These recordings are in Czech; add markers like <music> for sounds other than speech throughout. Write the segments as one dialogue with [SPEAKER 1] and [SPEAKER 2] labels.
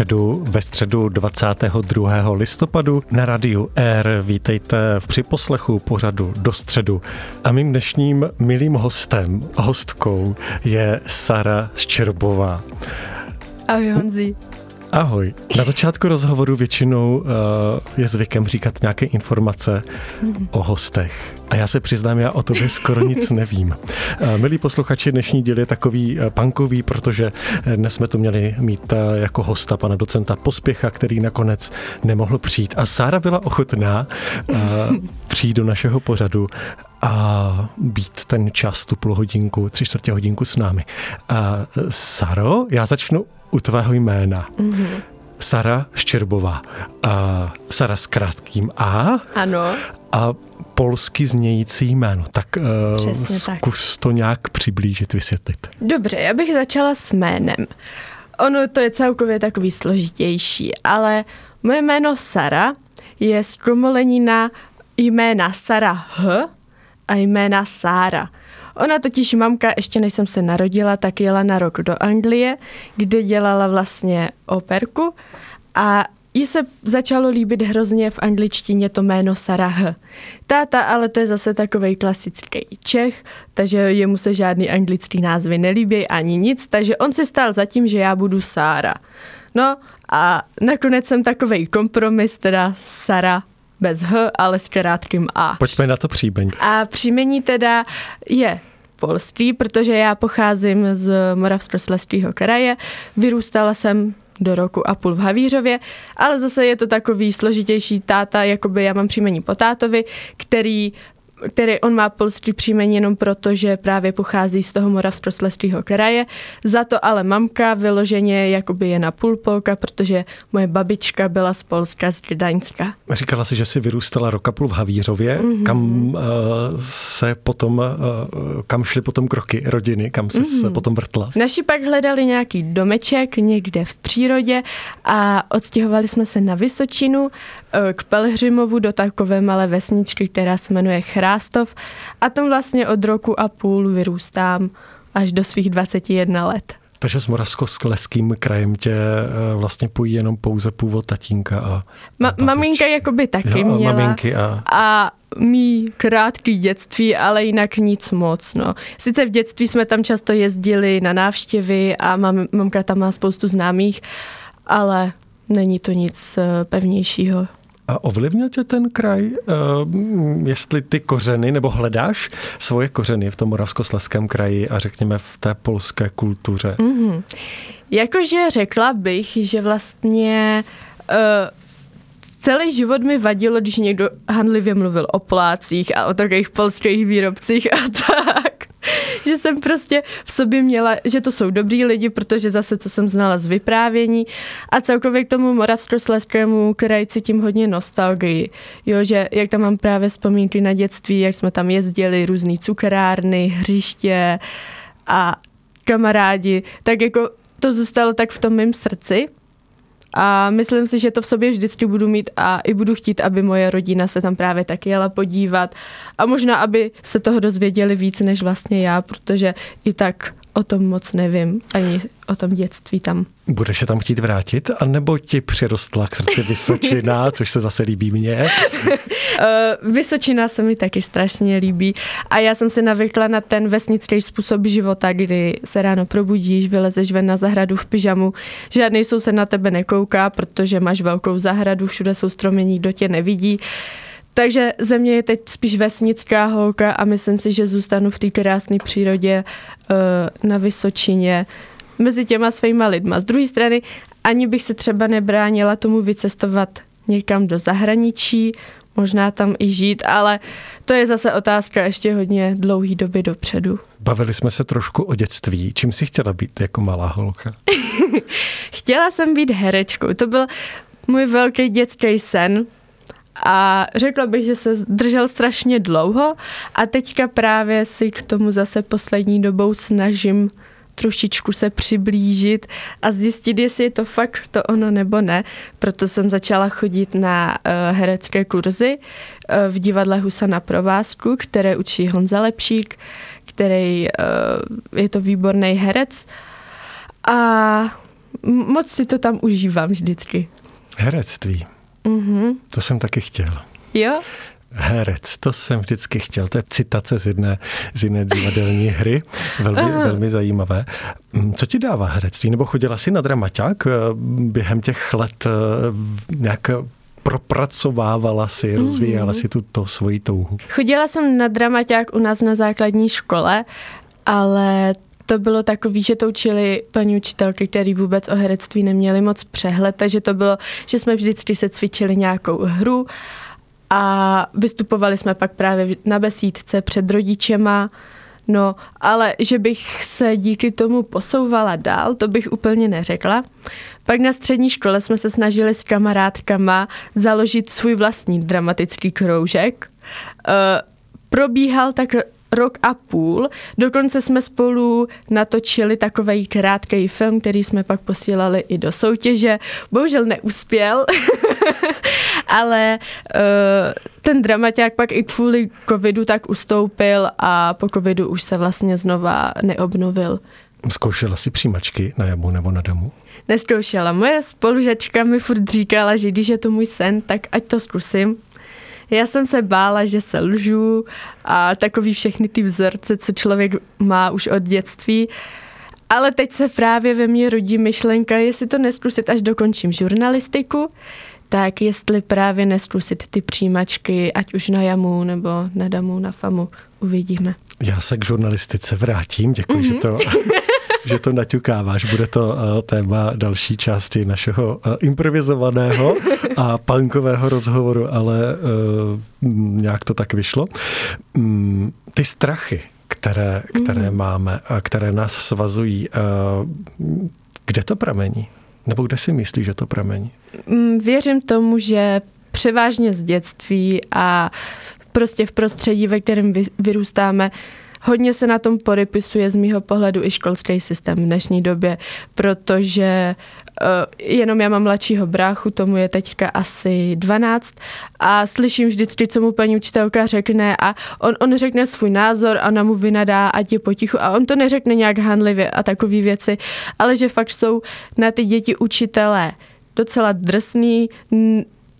[SPEAKER 1] středu ve středu 22. listopadu na radiu R. Vítejte v připoslechu pořadu do středu. A mým dnešním milým hostem, hostkou je Sara Ščerbová.
[SPEAKER 2] Ahoj Honzi.
[SPEAKER 1] Ahoj. Na začátku rozhovoru většinou uh, je zvykem říkat nějaké informace mm. o hostech. A já se přiznám, já o tobě skoro nic <laughs> nevím. Uh, milí posluchači, dnešní díl je takový uh, punkový, protože dnes jsme tu měli mít uh, jako hosta pana docenta Pospěcha, který nakonec nemohl přijít. A Sára byla ochotná uh, přijít do našeho pořadu a být ten čas, tu půl hodinku, tři čtvrtě hodinku s námi. A Saro, já začnu u tvého jména. Mm-hmm. Sara Ščerbová. A Sara s krátkým A.
[SPEAKER 2] Ano.
[SPEAKER 1] A polsky znějící jméno. Tak uh, zkus tak. to nějak přiblížit, vysvětlit.
[SPEAKER 2] Dobře, já bych začala s jménem. Ono to je celkově takový složitější, ale moje jméno Sara je zkromolenina jména Sara H a jména Sára. Ona totiž mamka, ještě než jsem se narodila, tak jela na rok do Anglie, kde dělala vlastně operku a jí se začalo líbit hrozně v angličtině to jméno Sarah. Táta ale to je zase takový klasický Čech, takže jemu se žádný anglický názvy nelíbí ani nic, takže on si stál za tím, že já budu Sára. No a nakonec jsem takový kompromis, teda Sara bez H, ale s krátkým A.
[SPEAKER 1] Pojďme na to příjmení.
[SPEAKER 2] A příjmení teda je polský, protože já pocházím z Moravskoslezského kraje. Vyrůstala jsem do roku a půl v Havířově, ale zase je to takový složitější táta, jakoby já mám příjmení po tátovi, který který on má polský příjmení jenom proto, že právě pochází z toho moravskoslezského kraje. Za to ale mamka vyloženě jakoby je na půl Polka, protože moje babička byla z Polska, z Gdaňska.
[SPEAKER 1] Říkala si, že si vyrůstala roka půl v Havířově, mm-hmm. kam uh, se potom, uh, kam šly potom kroky rodiny, kam se, mm-hmm. se potom vrtla?
[SPEAKER 2] Naši pak hledali nějaký domeček někde v přírodě a odstěhovali jsme se na Vysočinu uh, k Pelhřimovu do takové malé vesničky, která se jmenuje Chrá Chrástov a tam vlastně od roku a půl vyrůstám až do svých 21 let.
[SPEAKER 1] Takže s Moravskosleským krajem tě eh, vlastně pojí jenom pouze původ tatínka a,
[SPEAKER 2] Ma- a Maminka jakoby taky
[SPEAKER 1] jo,
[SPEAKER 2] měla.
[SPEAKER 1] Maminky a...
[SPEAKER 2] a mý krátký dětství, ale jinak nic moc. No. Sice v dětství jsme tam často jezdili na návštěvy a mam, mamka tam má spoustu známých, ale není to nic eh, pevnějšího.
[SPEAKER 1] A ovlivnil tě ten kraj, uh, jestli ty kořeny, nebo hledáš svoje kořeny v tom Moravskoslezském kraji a řekněme v té polské kultuře? Mm-hmm.
[SPEAKER 2] Jakože řekla bych, že vlastně uh, celý život mi vadilo, když někdo handlivě mluvil o plácích a o takových polských výrobcích a <laughs> tak. <laughs> že jsem prostě v sobě měla, že to jsou dobrý lidi, protože zase co jsem znala z vyprávění a celkově k tomu moravskoslezskému kraji cítím hodně nostalgii. Jo, že jak tam mám právě vzpomínky na dětství, jak jsme tam jezdili, různý cukrárny, hřiště a kamarádi, tak jako to zůstalo tak v tom mém srdci a myslím si, že to v sobě vždycky budu mít a i budu chtít, aby moje rodina se tam právě taky jela podívat. A možná, aby se toho dozvěděli víc než vlastně já, protože i tak o tom moc nevím, ani o tom dětství tam.
[SPEAKER 1] Budeš se tam chtít vrátit, anebo ti přirostla k srdci Vysočina, <laughs> což se zase líbí mně?
[SPEAKER 2] Eh, Vysočina se mi taky strašně líbí a já jsem si navykla na ten vesnický způsob života, kdy se ráno probudíš, vylezeš ven na zahradu v pyžamu, žádný soused na tebe nekouká, protože máš velkou zahradu, všude jsou stromy, nikdo tě nevidí. Takže země je teď spíš vesnická holka a myslím si, že zůstanu v té krásné přírodě uh, na Vysočině mezi těma svýma lidma. Z druhé strany ani bych se třeba nebránila tomu vycestovat někam do zahraničí, možná tam i žít, ale to je zase otázka ještě hodně dlouhý doby dopředu.
[SPEAKER 1] Bavili jsme se trošku o dětství. Čím jsi chtěla být jako malá holka? <laughs>
[SPEAKER 2] chtěla jsem být herečkou. To byl můj velký dětský sen. A řekla bych, že se držel strašně dlouho a teďka právě si k tomu zase poslední dobou snažím trošičku se přiblížit a zjistit, jestli je to fakt to ono nebo ne. Proto jsem začala chodit na uh, herecké kurzy uh, v divadle Husa na provázku, které učí Honza Lepšík, který uh, je to výborný herec. A moc si to tam užívám vždycky.
[SPEAKER 1] Herectví. Mm-hmm. To jsem taky chtěl.
[SPEAKER 2] Jo?
[SPEAKER 1] Herec, to jsem vždycky chtěl. To je citace z jedné, z jedné divadelní <laughs> hry. Velmi, velmi zajímavé. Mm, co ti dává herectví? Nebo chodila jsi na dramaťák eh, během těch let eh, nějak propracovávala si, rozvíjela mm-hmm. si tuto svoji touhu?
[SPEAKER 2] Chodila jsem na dramaťák u nás na základní škole, ale to bylo takový, že to učili paní učitelky, který vůbec o herectví neměli moc přehled, takže to bylo, že jsme vždycky se cvičili nějakou hru a vystupovali jsme pak právě na besídce před rodičema, No, ale že bych se díky tomu posouvala dál, to bych úplně neřekla. Pak na střední škole jsme se snažili s kamarádkama založit svůj vlastní dramatický kroužek. Uh, probíhal tak rok a půl. Dokonce jsme spolu natočili takový krátký film, který jsme pak posílali i do soutěže. Bohužel neuspěl, <laughs> ale uh, ten dramaťák pak i kvůli covidu tak ustoupil a po covidu už se vlastně znova neobnovil.
[SPEAKER 1] Zkoušela si přijímačky na jamu nebo na damu?
[SPEAKER 2] Neskoušela. Moje spolužačka mi furt říkala, že když je to můj sen, tak ať to zkusím. Já jsem se bála, že se lžu a takový všechny ty vzorce, co člověk má už od dětství. Ale teď se právě ve mně rodí myšlenka, jestli to neskusit, až dokončím žurnalistiku, tak jestli právě neskusit ty přijímačky, ať už na jamu nebo na damu, na famu, uvidíme.
[SPEAKER 1] Já se k žurnalistice vrátím, děkuji, mm-hmm. že to <laughs> že to naťukáváš. Bude to eh, téma další části našeho eh, improvizovaného a punkového rozhovoru, ale eh, nějak to tak vyšlo. Mm, ty strachy, které, které mm. máme a které nás svazují, kde to pramení? Nebo kde si myslíš, že to pramení?
[SPEAKER 2] Mm, věřím tomu, že převážně z dětství a prostě v prostředí, ve kterém vyrůstáme, Hodně se na tom podepisuje z mýho pohledu i školský systém v dnešní době, protože uh, jenom já mám mladšího bráchu, tomu je teďka asi 12 a slyším vždycky, co mu paní učitelka řekne a on, on řekne svůj názor a ona mu vynadá, ať je potichu a on to neřekne nějak hanlivě a takové věci, ale že fakt jsou na ty děti učitelé docela drsný,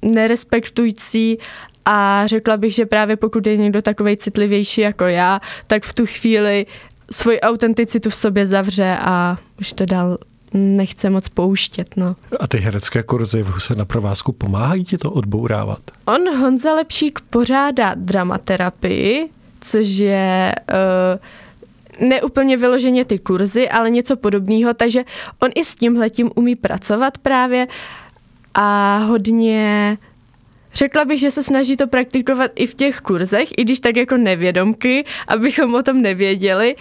[SPEAKER 2] nerespektující a řekla bych, že právě pokud je někdo takovej citlivější jako já, tak v tu chvíli svoji autenticitu v sobě zavře a už to dál nechce moc pouštět. No.
[SPEAKER 1] A ty herecké kurzy v Huse na provázku pomáhají ti to odbourávat?
[SPEAKER 2] On, Honza Lepšík, pořádá dramaterapii, což je uh, neúplně vyloženě ty kurzy, ale něco podobného, takže on i s tímhletím umí pracovat právě a hodně Řekla bych, že se snaží to praktikovat i v těch kurzech, i když tak jako nevědomky, abychom o tom nevěděli.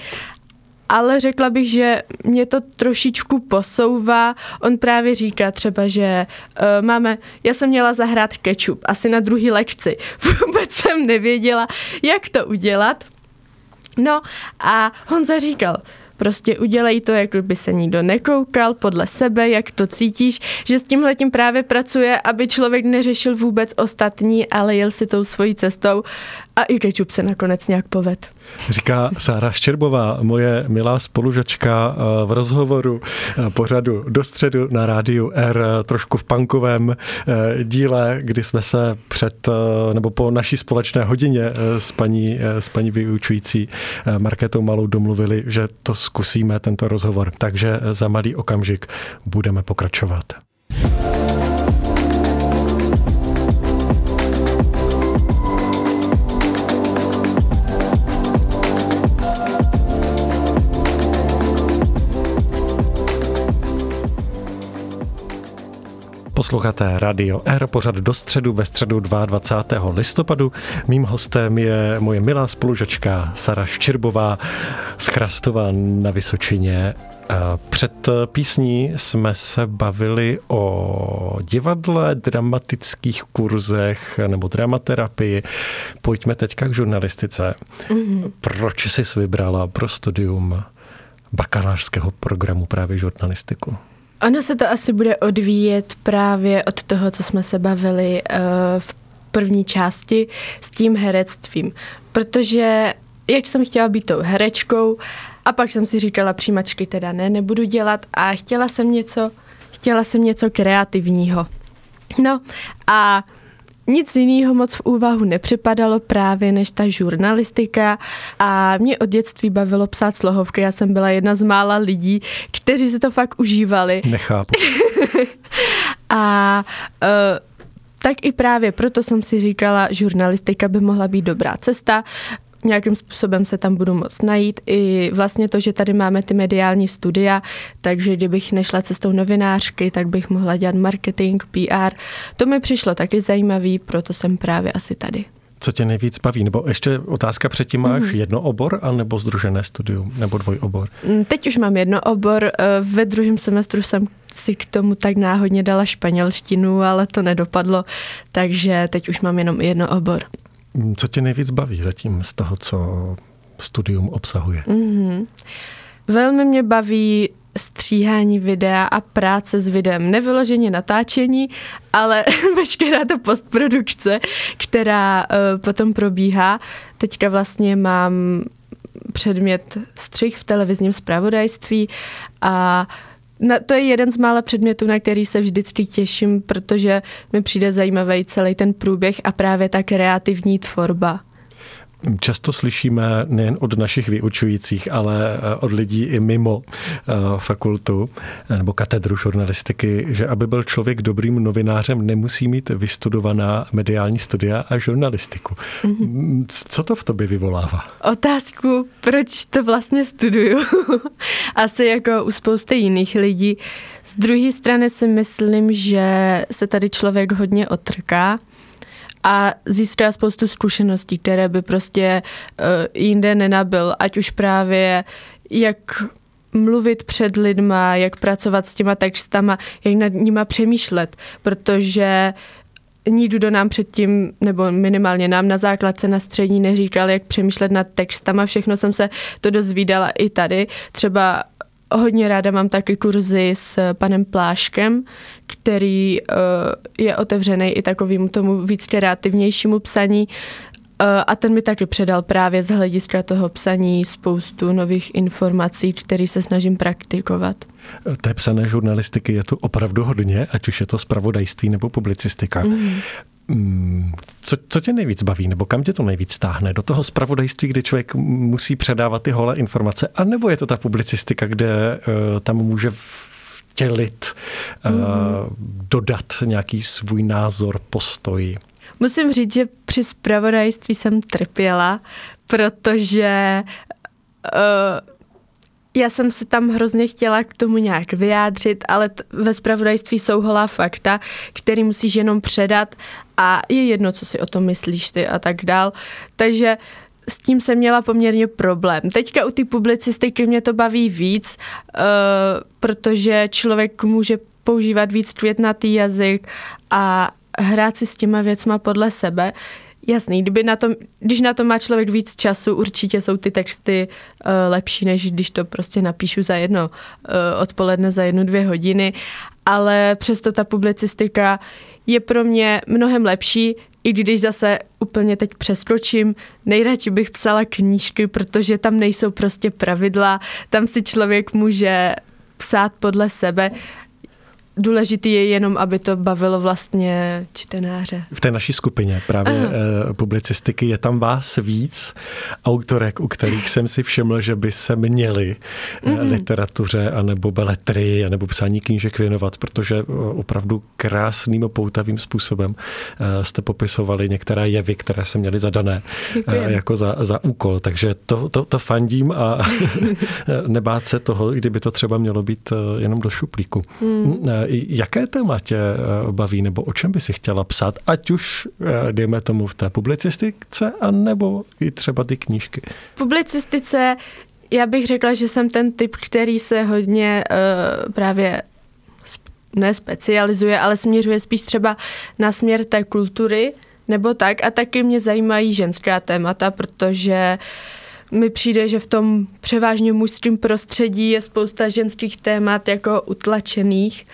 [SPEAKER 2] Ale řekla bych, že mě to trošičku posouvá. On právě říká třeba, že uh, máme, já jsem měla zahrát kečup asi na druhý lekci. <laughs> Vůbec jsem nevěděla, jak to udělat. No a Honza říkal, Prostě udělej to, jak by se nikdo nekoukal, podle sebe, jak to cítíš, že s tímhletím právě pracuje, aby člověk neřešil vůbec ostatní, ale jel si tou svojí cestou a i kečup se nakonec nějak poved.
[SPEAKER 1] Říká Sára Ščerbová, moje milá spolužačka eh, v rozhovoru eh, pořadu do středu na rádiu R, eh, trošku v punkovém díle, kdy jsme se před nebo po naší společné hodině s paní, s paní vyučující Marketou Malou domluvili, že to zkusíme, tento rozhovor. Takže za malý okamžik budeme pokračovat. Posloucháte Radio R, pořad do středu ve středu 22. listopadu. Mým hostem je moje milá spolužačka Sara Ščirbová z Chrastova na Vysočině. Před písní jsme se bavili o divadle, dramatických kurzech nebo dramaterapii. Pojďme teďka k žurnalistice. Mm-hmm. Proč jsi vybrala pro studium bakalářského programu právě žurnalistiku?
[SPEAKER 2] Ono se to asi bude odvíjet právě od toho, co jsme se bavili uh, v první části s tím herectvím. Protože jak jsem chtěla být tou herečkou A pak jsem si říkala, přijímačky teda ne, nebudu dělat a chtěla jsem něco, chtěla jsem něco kreativního. No a nic jiného moc v úvahu nepřipadalo právě než ta žurnalistika a mě od dětství bavilo psát slohovky. Já jsem byla jedna z mála lidí, kteří si to fakt užívali.
[SPEAKER 1] Nechápu. <laughs>
[SPEAKER 2] a uh, tak i právě proto jsem si říkala, žurnalistika by mohla být dobrá cesta nějakým způsobem se tam budu moc najít. I vlastně to, že tady máme ty mediální studia, takže kdybych nešla cestou novinářky, tak bych mohla dělat marketing, PR. To mi přišlo taky zajímavý, proto jsem právě asi tady.
[SPEAKER 1] Co tě nejvíc baví? Nebo ještě otázka předtím, máš mm. jedno obor anebo združené studium, nebo dvojobor?
[SPEAKER 2] Mm, teď už mám jedno obor. Eh, ve druhém semestru jsem si k tomu tak náhodně dala španělštinu, ale to nedopadlo, takže teď už mám jenom jedno obor.
[SPEAKER 1] Co tě nejvíc baví zatím z toho, co studium obsahuje? Mm-hmm.
[SPEAKER 2] Velmi mě baví stříhání videa a práce s videem. Nevyloženě natáčení, ale <laughs> veškerá ta postprodukce, která uh, potom probíhá. Teďka vlastně mám předmět střih v televizním zpravodajství a na, to je jeden z mála předmětů, na který se vždycky těším, protože mi přijde zajímavý celý ten průběh a právě ta kreativní tvorba.
[SPEAKER 1] Často slyšíme nejen od našich vyučujících, ale eh, od lidí i mimo eh, fakultu eh, nebo katedru žurnalistiky, že aby byl člověk dobrým novinářem, nemusí mít vystudovaná mediální studia a žurnalistiku. Mm-hmm. Co to v tobě vyvolává?
[SPEAKER 2] Otázku, proč to vlastně studuju? <laughs> Asi jako u spousty jiných lidí. Z druhé strany si myslím, že se tady člověk hodně otrká a získá spoustu zkušeností, které by prostě uh, jinde nenabil, ať už právě jak mluvit před lidma, jak pracovat s těma textama, jak nad nima přemýšlet, protože nikdo nám předtím, nebo minimálně nám na základce na střední neříkal, jak přemýšlet nad textama. Všechno jsem se to dozvídala i tady. Třeba hodně ráda mám taky kurzy s panem Pláškem, který uh, je otevřený i takovým tomu víc kreativnějšímu psaní. Uh, a ten mi taky předal právě z hlediska toho psaní spoustu nových informací, které se snažím praktikovat.
[SPEAKER 1] Té psané žurnalistiky je tu opravdu hodně, ať už je to spravodajství nebo publicistika. Mm. Co, co tě nejvíc baví, nebo kam tě to nejvíc stáhne? Do toho spravodajství, kde člověk musí předávat ty holé informace, anebo je to ta publicistika, kde uh, tam může vtělit, uh, mm. dodat nějaký svůj názor, postoj?
[SPEAKER 2] Musím říct, že při spravodajství jsem trpěla, protože uh, já jsem se tam hrozně chtěla k tomu nějak vyjádřit, ale t- ve spravodajství jsou holá fakta, který musíš jenom předat a je jedno, co si o tom myslíš ty a tak dál. Takže s tím jsem měla poměrně problém. Teďka u té publicistiky mě to baví víc, uh, protože člověk může používat víc květnatý jazyk a hrát si s těma věcma podle sebe. Jasný, kdyby na tom, když na to má člověk víc času, určitě jsou ty texty uh, lepší, než když to prostě napíšu za jedno uh, odpoledne, za jednu, dvě hodiny, ale přesto ta publicistika je pro mě mnohem lepší, i když zase úplně teď přeskočím, nejradši bych psala knížky, protože tam nejsou prostě pravidla, tam si člověk může psát podle sebe důležitý je jenom, aby to bavilo vlastně čtenáře.
[SPEAKER 1] V té naší skupině právě Aha. Eh, publicistiky je tam vás víc autorek, u kterých jsem si všiml, že by se měli mm-hmm. literatuře anebo beletry anebo psání knížek věnovat, protože eh, opravdu krásným poutavým způsobem jste popisovali některé jevy, které se měly zadané Děkujem. jako za, za úkol. Takže to, to, to fandím a <laughs> nebát se toho, kdyby to třeba mělo být jenom do šuplíku. Mm jaké téma tě eh, baví, nebo o čem by si chtěla psát, ať už, eh, dejme tomu, v té publicistice, anebo i třeba ty knížky?
[SPEAKER 2] Publicistice, já bych řekla, že jsem ten typ, který se hodně uh, právě nespecializuje, ale směřuje spíš třeba na směr té kultury, nebo tak. A taky mě zajímají ženská témata, protože mi přijde, že v tom převážně mužském prostředí je spousta ženských témat jako utlačených.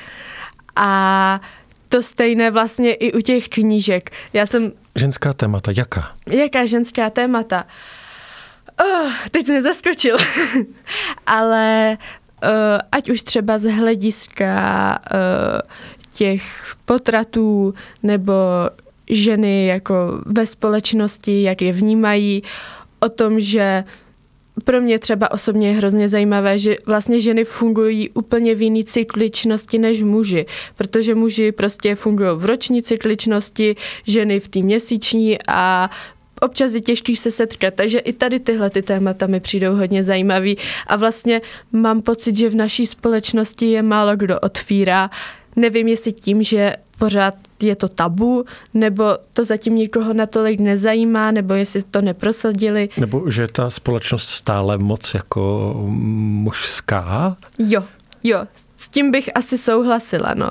[SPEAKER 2] A to stejné vlastně i u těch knížek. Já jsem...
[SPEAKER 1] Ženská témata, jaká?
[SPEAKER 2] Jaká ženská témata? Oh, teď mě zaskočil. <laughs> Ale uh, ať už třeba z hlediska uh, těch potratů nebo ženy jako ve společnosti, jak je vnímají, o tom, že pro mě třeba osobně je hrozně zajímavé, že vlastně ženy fungují úplně v jiný cykličnosti než muži, protože muži prostě fungují v roční cykličnosti, ženy v té měsíční a občas je těžký se setkat, takže i tady tyhle ty témata mi přijdou hodně zajímavý a vlastně mám pocit, že v naší společnosti je málo kdo otvírá. Nevím, jestli tím, že pořád je to tabu, nebo to zatím nikoho natolik nezajímá, nebo jestli to neprosadili.
[SPEAKER 1] Nebo že ta společnost stále moc jako mužská?
[SPEAKER 2] Jo, jo, s tím bych asi souhlasila, no.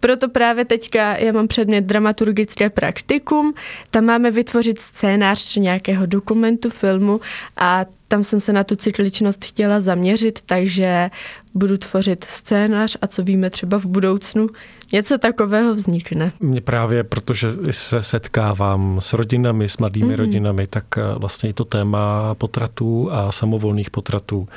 [SPEAKER 2] Proto právě teďka já mám předmět dramaturgické praktikum, tam máme vytvořit scénář nějakého dokumentu, filmu a tam jsem se na tu cykličnost chtěla zaměřit, takže budu tvořit scénář a co víme třeba v budoucnu, něco takového vznikne.
[SPEAKER 1] Mě právě, protože se setkávám s rodinami, s mladými mm-hmm. rodinami, tak eh, vlastně i to téma potratů a samovolných potratů,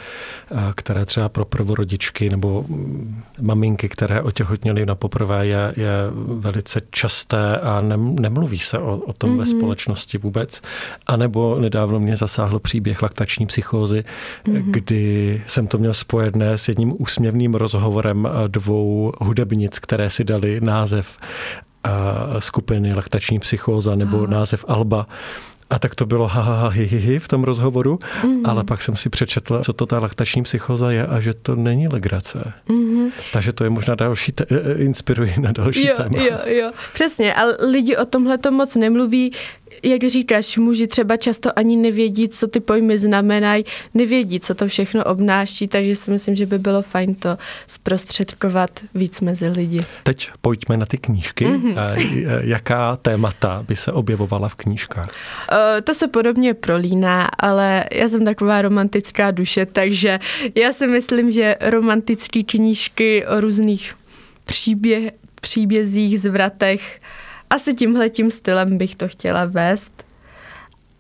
[SPEAKER 1] eh, které třeba pro prvorodičky nebo mm, maminky, které otěhotněly na poprvé, je, je velice časté a nemluví se o, o tom mm-hmm. ve mhm. společnosti vůbec. A nebo nedávno mě zasáhl příběh laktační psychózy, mm-hmm. kdy jsem to měl spojené s jedním úsměvným rozhovorem eh, dvou hudebnic, které si dali název eh, skupiny laktační psychóza nebo Aha. název Alba. A tak to bylo ha, ha, ha hi, hi, hi v tom rozhovoru, mm-hmm. ale pak jsem si přečetla, co to ta laktační psychoza je a že to není legrace. Mm-hmm. Takže to je možná další, te- eh, inspiruje na další
[SPEAKER 2] jo,
[SPEAKER 1] téma.
[SPEAKER 2] Jo, jo, přesně, ale lidi o tomhle to moc nemluví jak říkáš, muži třeba často ani nevědí, co ty pojmy znamenají, nevědí, co to všechno obnáší, takže si myslím, že by bylo fajn to zprostředkovat víc mezi lidi.
[SPEAKER 1] Teď pojďme na ty knížky. Mm-hmm. Jaká témata by se objevovala v knížkách?
[SPEAKER 2] To se podobně prolíná, ale já jsem taková romantická duše, takže já si myslím, že romantické knížky o různých příběh, příbězích, zvratech, asi tímhletím stylem bych to chtěla vést.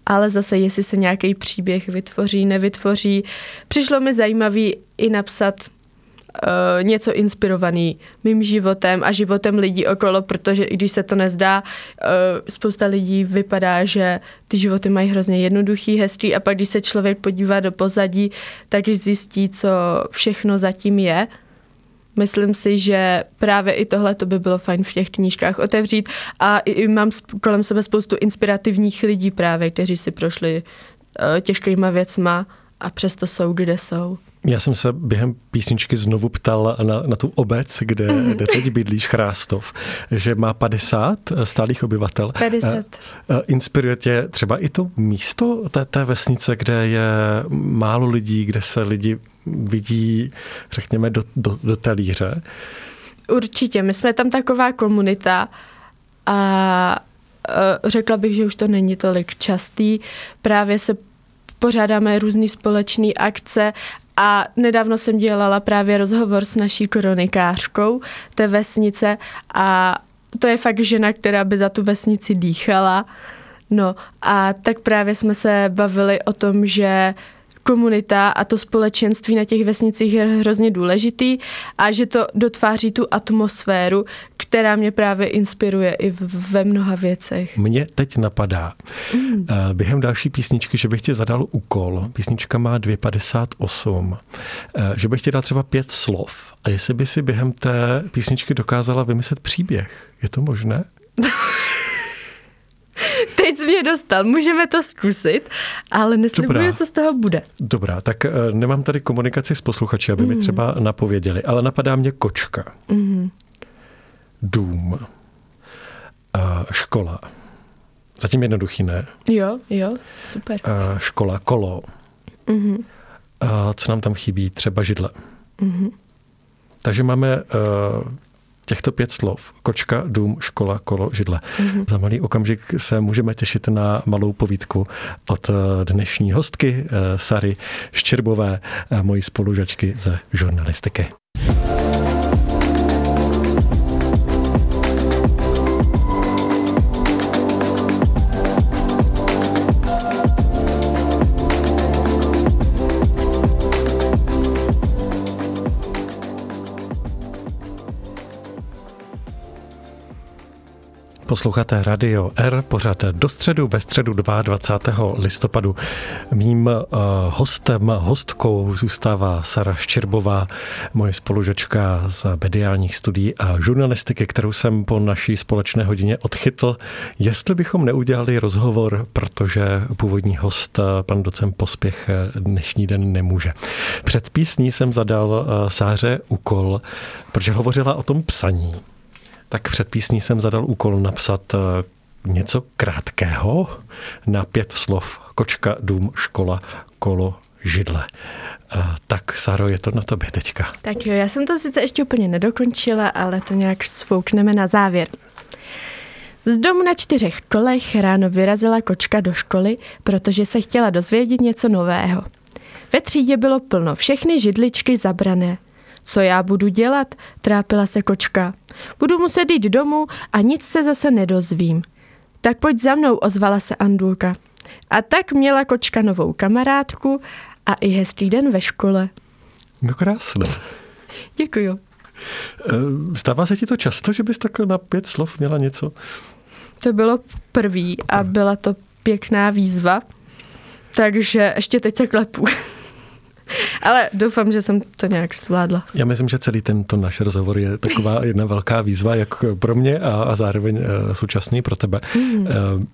[SPEAKER 2] Ale zase, jestli se nějaký příběh vytvoří, nevytvoří, přišlo mi zajímavý i napsat uh, něco inspirovaný mým životem a životem lidí okolo, protože i když se to nezdá, uh, spousta lidí vypadá, že ty životy mají hrozně jednoduchý, hezký a pak když se člověk podívá do pozadí, tak zjistí, co všechno zatím je Myslím si, že právě i tohle to by bylo fajn v těch knížkách otevřít a i mám kolem sebe spoustu inspirativních lidí právě, kteří si prošli uh, těžkýma věcma a přesto jsou, kde jsou.
[SPEAKER 1] Já jsem se během písničky znovu ptal na, na tu obec, kde, mm-hmm. kde teď bydlíš, Chrástov, že má 50 eh, stálých obyvatel.
[SPEAKER 2] 50. Eh,
[SPEAKER 1] inspiruje tě třeba i to místo té, té vesnice, kde je málo lidí, kde se lidi vidí, řekněme, do, do, do talíře?
[SPEAKER 2] Určitě, my jsme tam taková komunita a řekla bych, že už to není tolik častý. Právě se pořádáme různé společné akce a nedávno jsem dělala právě rozhovor s naší kronikářkou té vesnice a to je fakt žena, která by za tu vesnici dýchala. No a tak právě jsme se bavili o tom, že komunita a to společenství na těch vesnicích je hrozně důležitý a že to dotváří tu atmosféru, která mě právě inspiruje i ve mnoha věcech.
[SPEAKER 1] Mně teď napadá mm. během další písničky, že bych tě zadal úkol. Písnička má 2,58. Eh, že bych ti dal třeba pět slov a jestli by si během té písničky dokázala vymyslet příběh. Je to možné? <laughs>
[SPEAKER 2] Mě dostal, můžeme to zkusit, ale neslibuju, co z toho bude.
[SPEAKER 1] Dobrá, tak uh, nemám tady komunikaci s posluchači, aby mm. mi mhm. třeba napověděli, ale napadá mě kočka, mm. dům, uh, škola. Zatím jednoduchý, ne?
[SPEAKER 2] Jo, jo, super.
[SPEAKER 1] Uh, škola, kolo. Mm-hmm. Uh, co nám tam chybí? Třeba židle. Mm-hmm. Takže máme uh, těchto pět slov. Kočka, dům, škola, kolo, židle. Mm-hmm. Za malý okamžik se můžeme těšit na malou povídku od eh, dnešní hostky eh, Sary Ščerbové, eh, mojí spolužačky ze žurnalistiky. Posloucháte Radio R, pořád do středu, ve středu 22. listopadu. Mým uh, hostem, hostkou zůstává Sara Ščirbová, moje spolužačka z mediálních studií a žurnalistiky, kterou jsem po naší společné hodině odchytl. Jestli bychom neudělali rozhovor, protože původní host, eh, pan docent Pospěch, eh, dnešní den nemůže. Před písní jsem zadal Sáře úkol, protože hovořila o tom psaní tak před písní jsem zadal úkol napsat eh, něco krátkého na pět slov. Kočka, dům, škola, kolo, židle. Eh, tak, Sáro, je to na tobě teďka.
[SPEAKER 2] Tak jo, já jsem to sice ještě úplně nedokončila, ale to nějak svoukneme na závěr. Z domu na čtyřech kolech ráno vyrazila kočka do školy, protože se chtěla dozvědět něco nového. Ve třídě bylo plno, všechny židličky zabrané. Co já budu dělat? Trápila se kočka. Budu muset jít domů a nic se zase nedozvím. Tak pojď za mnou, ozvala se Andulka. A tak měla kočka novou kamarádku a i hezký den ve škole.
[SPEAKER 1] No krásné.
[SPEAKER 2] Děkuju.
[SPEAKER 1] Eh, stává se ti to často, že bys takhle na pět slov měla něco?
[SPEAKER 2] To bylo prvý a byla to pěkná výzva, takže ještě teď se klepu. Ale doufám, že jsem to nějak zvládla.
[SPEAKER 1] Já myslím, že celý tento náš rozhovor je taková jedna velká výzva, jak pro mě a, a zároveň uh, současný pro tebe. Mm.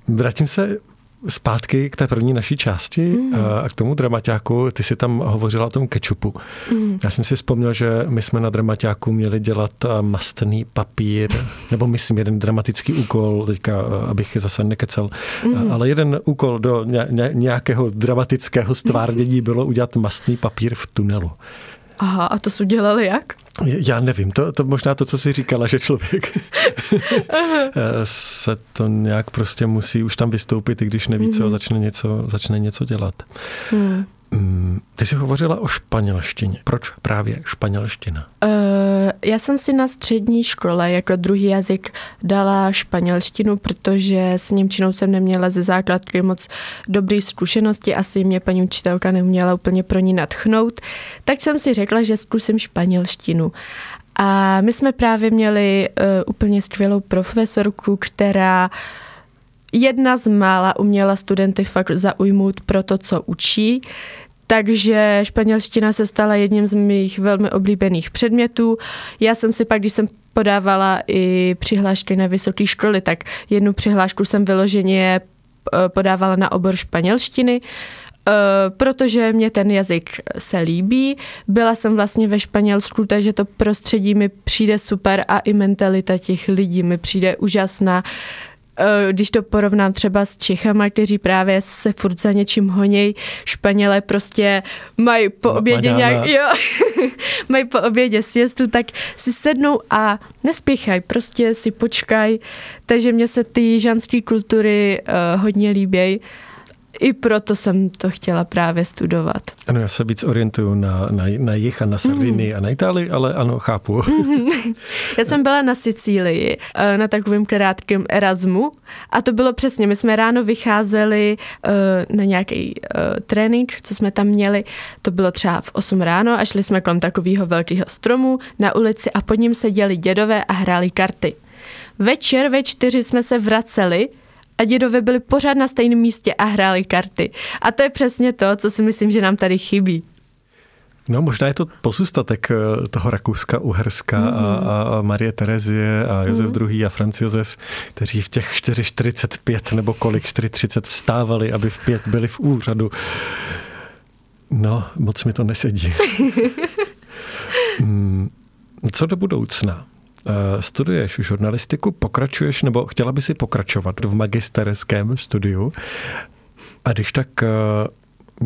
[SPEAKER 1] Vrátím se zpátky k té první naší části mm. a k tomu dramaťáku. Ty si tam hovořila o tom kečupu. Mm. Já jsem si vzpomněl, že my jsme na dramaťáku měli dělat mastný papír, <laughs> nebo myslím jeden dramatický úkol, teďka, abych zase nekecel, mm. ale jeden úkol do nějakého dramatického stvárnění bylo udělat mastný papír v tunelu.
[SPEAKER 2] Aha, a to jsi udělali jak?
[SPEAKER 1] Já nevím, to, to možná to, co jsi říkala, že člověk <laughs> se to nějak prostě musí už tam vystoupit, i když neví, co, mhm. začne něco, začne něco dělat. Mm, ty jsi hovořila o španělštině. Proč právě španělština? Uh,
[SPEAKER 2] já jsem si na střední škole jako druhý jazyk dala španělštinu, protože s Němčinou jsem neměla ze základky moc dobré zkušenosti. Asi mě paní učitelka neměla úplně pro ní natchnout. Tak jsem si řekla, že zkusím španělštinu. A my jsme právě měli uh, úplně skvělou profesorku, která jedna z mála uměla studenty fakt zaujmout pro to, co učí. Takže španělština se stala jedním z mých velmi oblíbených předmětů. Já jsem si pak, když jsem podávala i přihlášky na vysoké školy, tak jednu přihlášku jsem vyloženě eh, podávala na obor španělštiny, eh, protože mě ten jazyk se líbí. Byla jsem vlastně ve Španělsku, takže to prostředí mi přijde super a i mentalita těch lidí mi přijde úžasná. Eh, když to porovnám třeba s Čechama, kteří právě se furt za něčím honějí, Španělé prostě mají po obědě nějak, jo, <laughs> mají po obědě siestu, tak si sednou a nespěchají, prostě si počkají. Takže mě se ty ženské kultury uh, hodně líbí i proto jsem to chtěla právě studovat.
[SPEAKER 1] Ano, já se víc orientuju na, na, na jich a na Sardinii mm. a na Itálii, ale ano, chápu. <laughs>
[SPEAKER 2] Já jsem byla na Sicílii eh, na takovém krátkém Erasmu a to bylo přesně, my jsme ráno vycházeli eh, na nějaký eh, trénink, co jsme tam měli, to bylo třeba v 8 ráno a šli jsme kolem takového velkého stromu na ulici a pod ním seděli dědové a hráli karty. Večer ve čtyři jsme se vraceli a dědové byli pořád na stejném místě a hráli karty. A to je přesně to, co si myslím, že nám tady chybí.
[SPEAKER 1] No možná je to pozůstatek eh, toho Rakouska, Uherska mm. a, a Marie Terezie a Josef mm. II. a Franz Josef, kteří v těch 4.45 nebo kolik, 4.30 vstávali, aby v pět byli v úřadu. No, moc mi to nesedí. <laughs> mm, co do budoucna? Eh, studuješ žurnalistiku, pokračuješ, nebo chtěla by si pokračovat v magisterském studiu. A když tak, eh,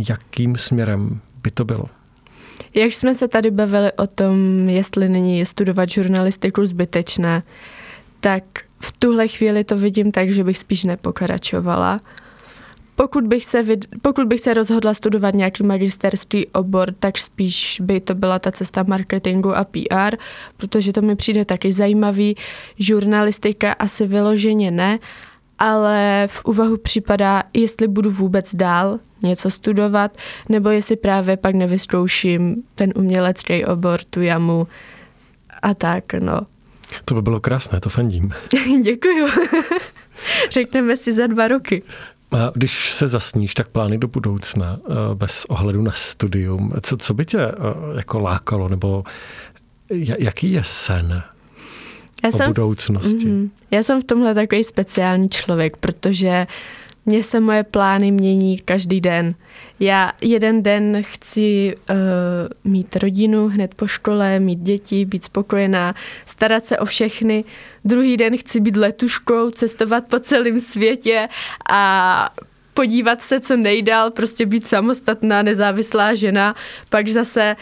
[SPEAKER 1] jakým směrem by to bylo?
[SPEAKER 2] Jak jsme se tady bavili o tom, jestli není studovat žurnalistiku zbytečné, tak v tuhle chvíli to vidím tak, že bych spíš nepokračovala pokud bych, se, pokud bych se rozhodla studovat nějaký magisterský obor, tak spíš by to byla ta cesta marketingu a PR, protože to mi přijde taky zajímavý. Žurnalistika asi vyloženě ne, ale v úvahu připadá, jestli budu vůbec dál něco studovat, nebo jestli právě pak nevyzkouším ten umělecký obor, tu jamu a tak, no.
[SPEAKER 1] To by bylo krásné, to fandím. <laughs>
[SPEAKER 2] Děkuju. <laughs> Řekneme si za dva roky.
[SPEAKER 1] A když se zasníš, tak plány do budoucna, eh, bez ohledu na studium, co, co by tě eh, jako lákalo, nebo jaký je sen já o jsem, budoucnosti? Mm,
[SPEAKER 2] já jsem v tomhle takový speciální člověk, protože mně se moje plány mění každý den. Já jeden den chci uh, mít rodinu hned po škole, mít děti, být spokojená, starat se o všechny. Druhý den chci být letuškou, cestovat po celém světě a podívat se co nejdál, prostě být samostatná, nezávislá žena. Pak zase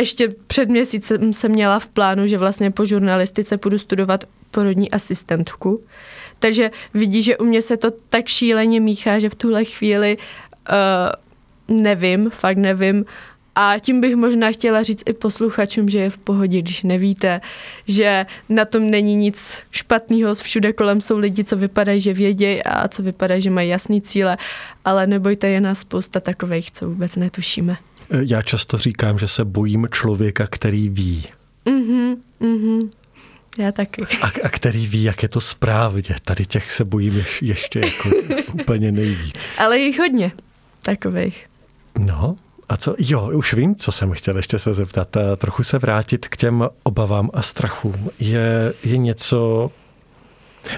[SPEAKER 2] ještě před měsícem jsem měla v plánu, že vlastně po žurnalistice půjdu studovat porodní asistentku. Takže vidí, že u mě se to tak šíleně míchá, že v tuhle chvíli uh, nevím, fakt nevím. A tím bych možná chtěla říct i posluchačům, že je v pohodě, když nevíte, že na tom není nic špatného. Všude kolem jsou lidi, co vypadají, že vědějí a co vypadají, že mají jasný cíle, ale nebojte, je nás spousta takových, co vůbec netušíme.
[SPEAKER 1] Já často říkám, že se bojím člověka, který ví.
[SPEAKER 2] Mhm, mhm. Já taky.
[SPEAKER 1] A, a který ví, jak je to správně. Tady těch se bojím ješ, ještě jako <laughs> úplně nejvíc.
[SPEAKER 2] Ale jich hodně takových.
[SPEAKER 1] No, a co? Jo, už vím, co jsem chtěl ještě se zeptat. Trochu se vrátit k těm obavám a strachům. Je, je něco,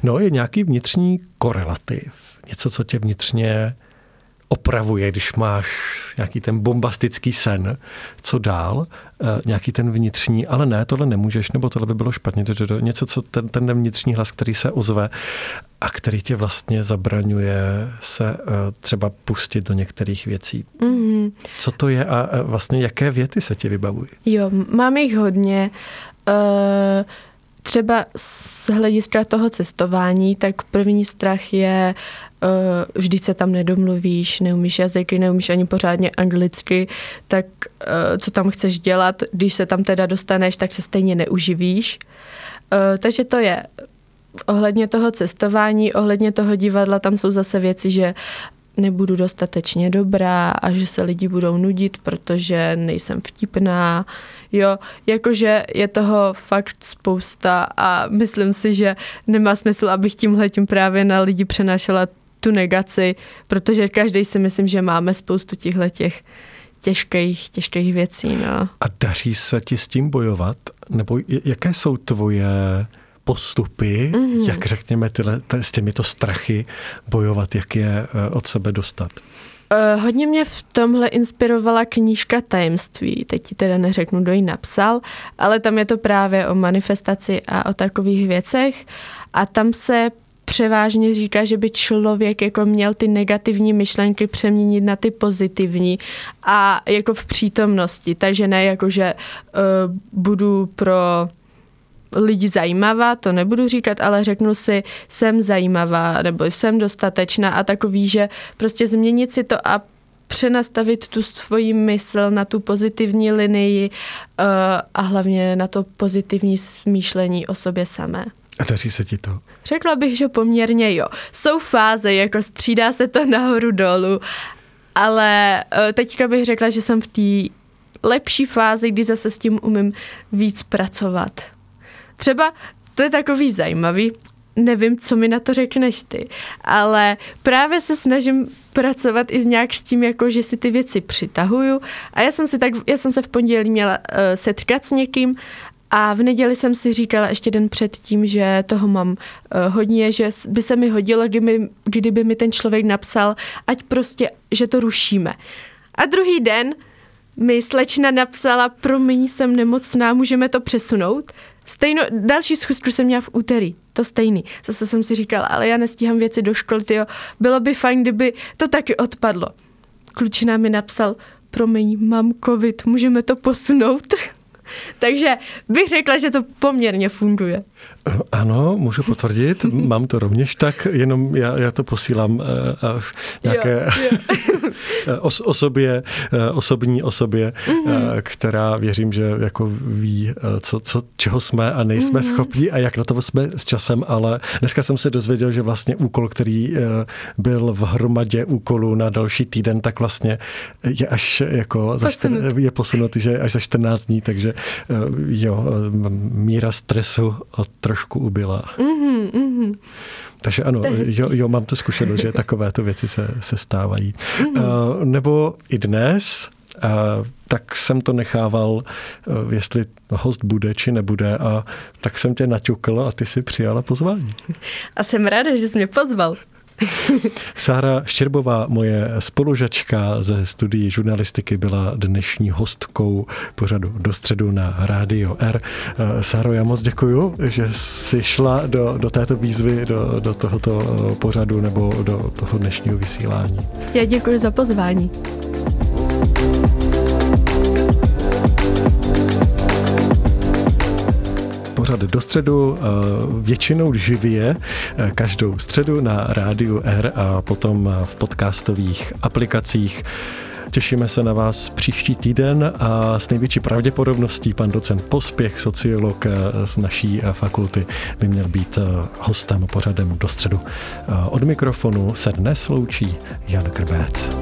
[SPEAKER 1] no je nějaký vnitřní korelativ. Něco, co tě vnitřně opravuje, když máš nějaký ten bombastický sen, co dál, eh, nějaký ten vnitřní, ale ne, tohle nemůžeš, nebo tohle by bylo špatně, něco, co ten, ten vnitřní hlas, který se ozve a který tě vlastně zabraňuje se eh, třeba pustit do některých věcí. Mm-hmm. Co to je a vlastně jaké věty se ti vybavují?
[SPEAKER 2] Jo, mám jich hodně. Uh třeba z hlediska toho cestování, tak první strach je uh, vždyť se tam nedomluvíš, neumíš jazyky, neumíš ani pořádně anglicky, tak uh, co tam chceš dělat, když se tam teda dostaneš, tak se stejně neuživíš. Uh, takže to je ohledně toho cestování, ohledně toho divadla, tam jsou zase věci, že nebudu dostatečně dobrá a že se lidi budou nudit, protože nejsem vtipná. Jo, jakože je toho fakt spousta a myslím si, že nemá smysl, abych tímhle tím právě na lidi přenášela tu negaci, protože každý si myslím, že máme spoustu těchto těch těžkých, těžkých věcí. No.
[SPEAKER 1] A daří se ti s tím bojovat? Nebo jaké jsou tvoje postupy, mm-hmm. jak řekněme tyhle, s těmito strachy bojovat, jak je eh, od sebe dostat?
[SPEAKER 2] Uh, hodně mě v tomhle inspirovala knížka Tajemství. Teď ti teda neřeknu, kdo ji napsal, ale tam je to právě o manifestaci a o takových věcech. A tam se převážně říká, že by člověk jako měl ty negativní myšlenky přeměnit na ty pozitivní a jako v přítomnosti. Takže ne jako, že uh, budu pro lidi zajímavá, to nebudu říkat, ale řeknu si, jsem zajímavá nebo jsem dostatečná a takový, že prostě změnit si to a přenastavit tu svoji mysl na tu pozitivní linii uh, a hlavně na to pozitivní smýšlení o sobě samé.
[SPEAKER 1] A daří se ti to?
[SPEAKER 2] Řekla bych, že poměrně jo. Jsou fáze, jako střídá se to nahoru dolů, ale uh, teďka bych řekla, že jsem v té lepší fázi, kdy zase s tím umím víc pracovat. Třeba to je takový zajímavý, nevím, co mi na to řekneš ty, ale právě se snažím pracovat i nějak s tím, jako že si ty věci přitahuju a já jsem, si tak, já jsem se v pondělí měla uh, setkat s někým a v neděli jsem si říkala ještě den předtím, že toho mám uh, hodně, že by se mi hodilo, kdyby, kdyby mi ten člověk napsal, ať prostě, že to rušíme. A druhý den mi slečna napsala, promiň, jsem nemocná, můžeme to přesunout? Stejno, další schůzku jsem měla v úterý, to stejný. Zase jsem si říkala, ale já nestíhám věci do školy, tyjo. bylo by fajn, kdyby to taky odpadlo. Klučina mi napsal, promiň, mám covid, můžeme to posunout? <laughs> Takže bych řekla, že to poměrně funguje.
[SPEAKER 1] Ano, můžu potvrdit, mám to rovněž tak, jenom já, já to posílám uh, uh, nějaké jo, jo. <laughs> os, osobě, uh, osobní osobě, mm-hmm. uh, která věřím, že jako ví, uh, co, co, čeho jsme a nejsme mm-hmm. schopni a jak na to jsme s časem, ale dneska jsem se dozvěděl, že vlastně úkol, který uh, byl v hromadě úkolů na další týden, tak vlastně je až jako za čtyř, je posunutý, že až za 14 dní, takže jo, míra stresu trošku ubyla. Mm-hmm, mm-hmm. Takže ano, jo, jo, mám tu zkušenost, že takovéto věci se, se stávají. Mm-hmm. Uh, nebo i dnes, uh, tak jsem to nechával, uh, jestli host bude či nebude a tak jsem tě naťukl a ty si přijala pozvání.
[SPEAKER 2] A jsem ráda, že jsi mě pozval. <laughs>
[SPEAKER 1] Sára Štěrbová, moje spolužačka ze studií žurnalistiky, byla dnešní hostkou pořadu do středu na Rádio R. Eh, Sáro, já moc děkuju, že jsi šla do, do této výzvy, do, do tohoto eh, pořadu nebo do toho dnešního vysílání.
[SPEAKER 2] Já děkuji za pozvání.
[SPEAKER 1] Pořad do středu, eh, většinou živě, eh, každou středu na rádiu R a potom v podcastových aplikacích. Těšíme se na vás příští týden a s největší pravděpodobností pan docent Pospěch, sociolog eh, z naší fakulty, by měl být hostem pořadem do středu. Od mikrofonu se dnes loučí Jan Krbét.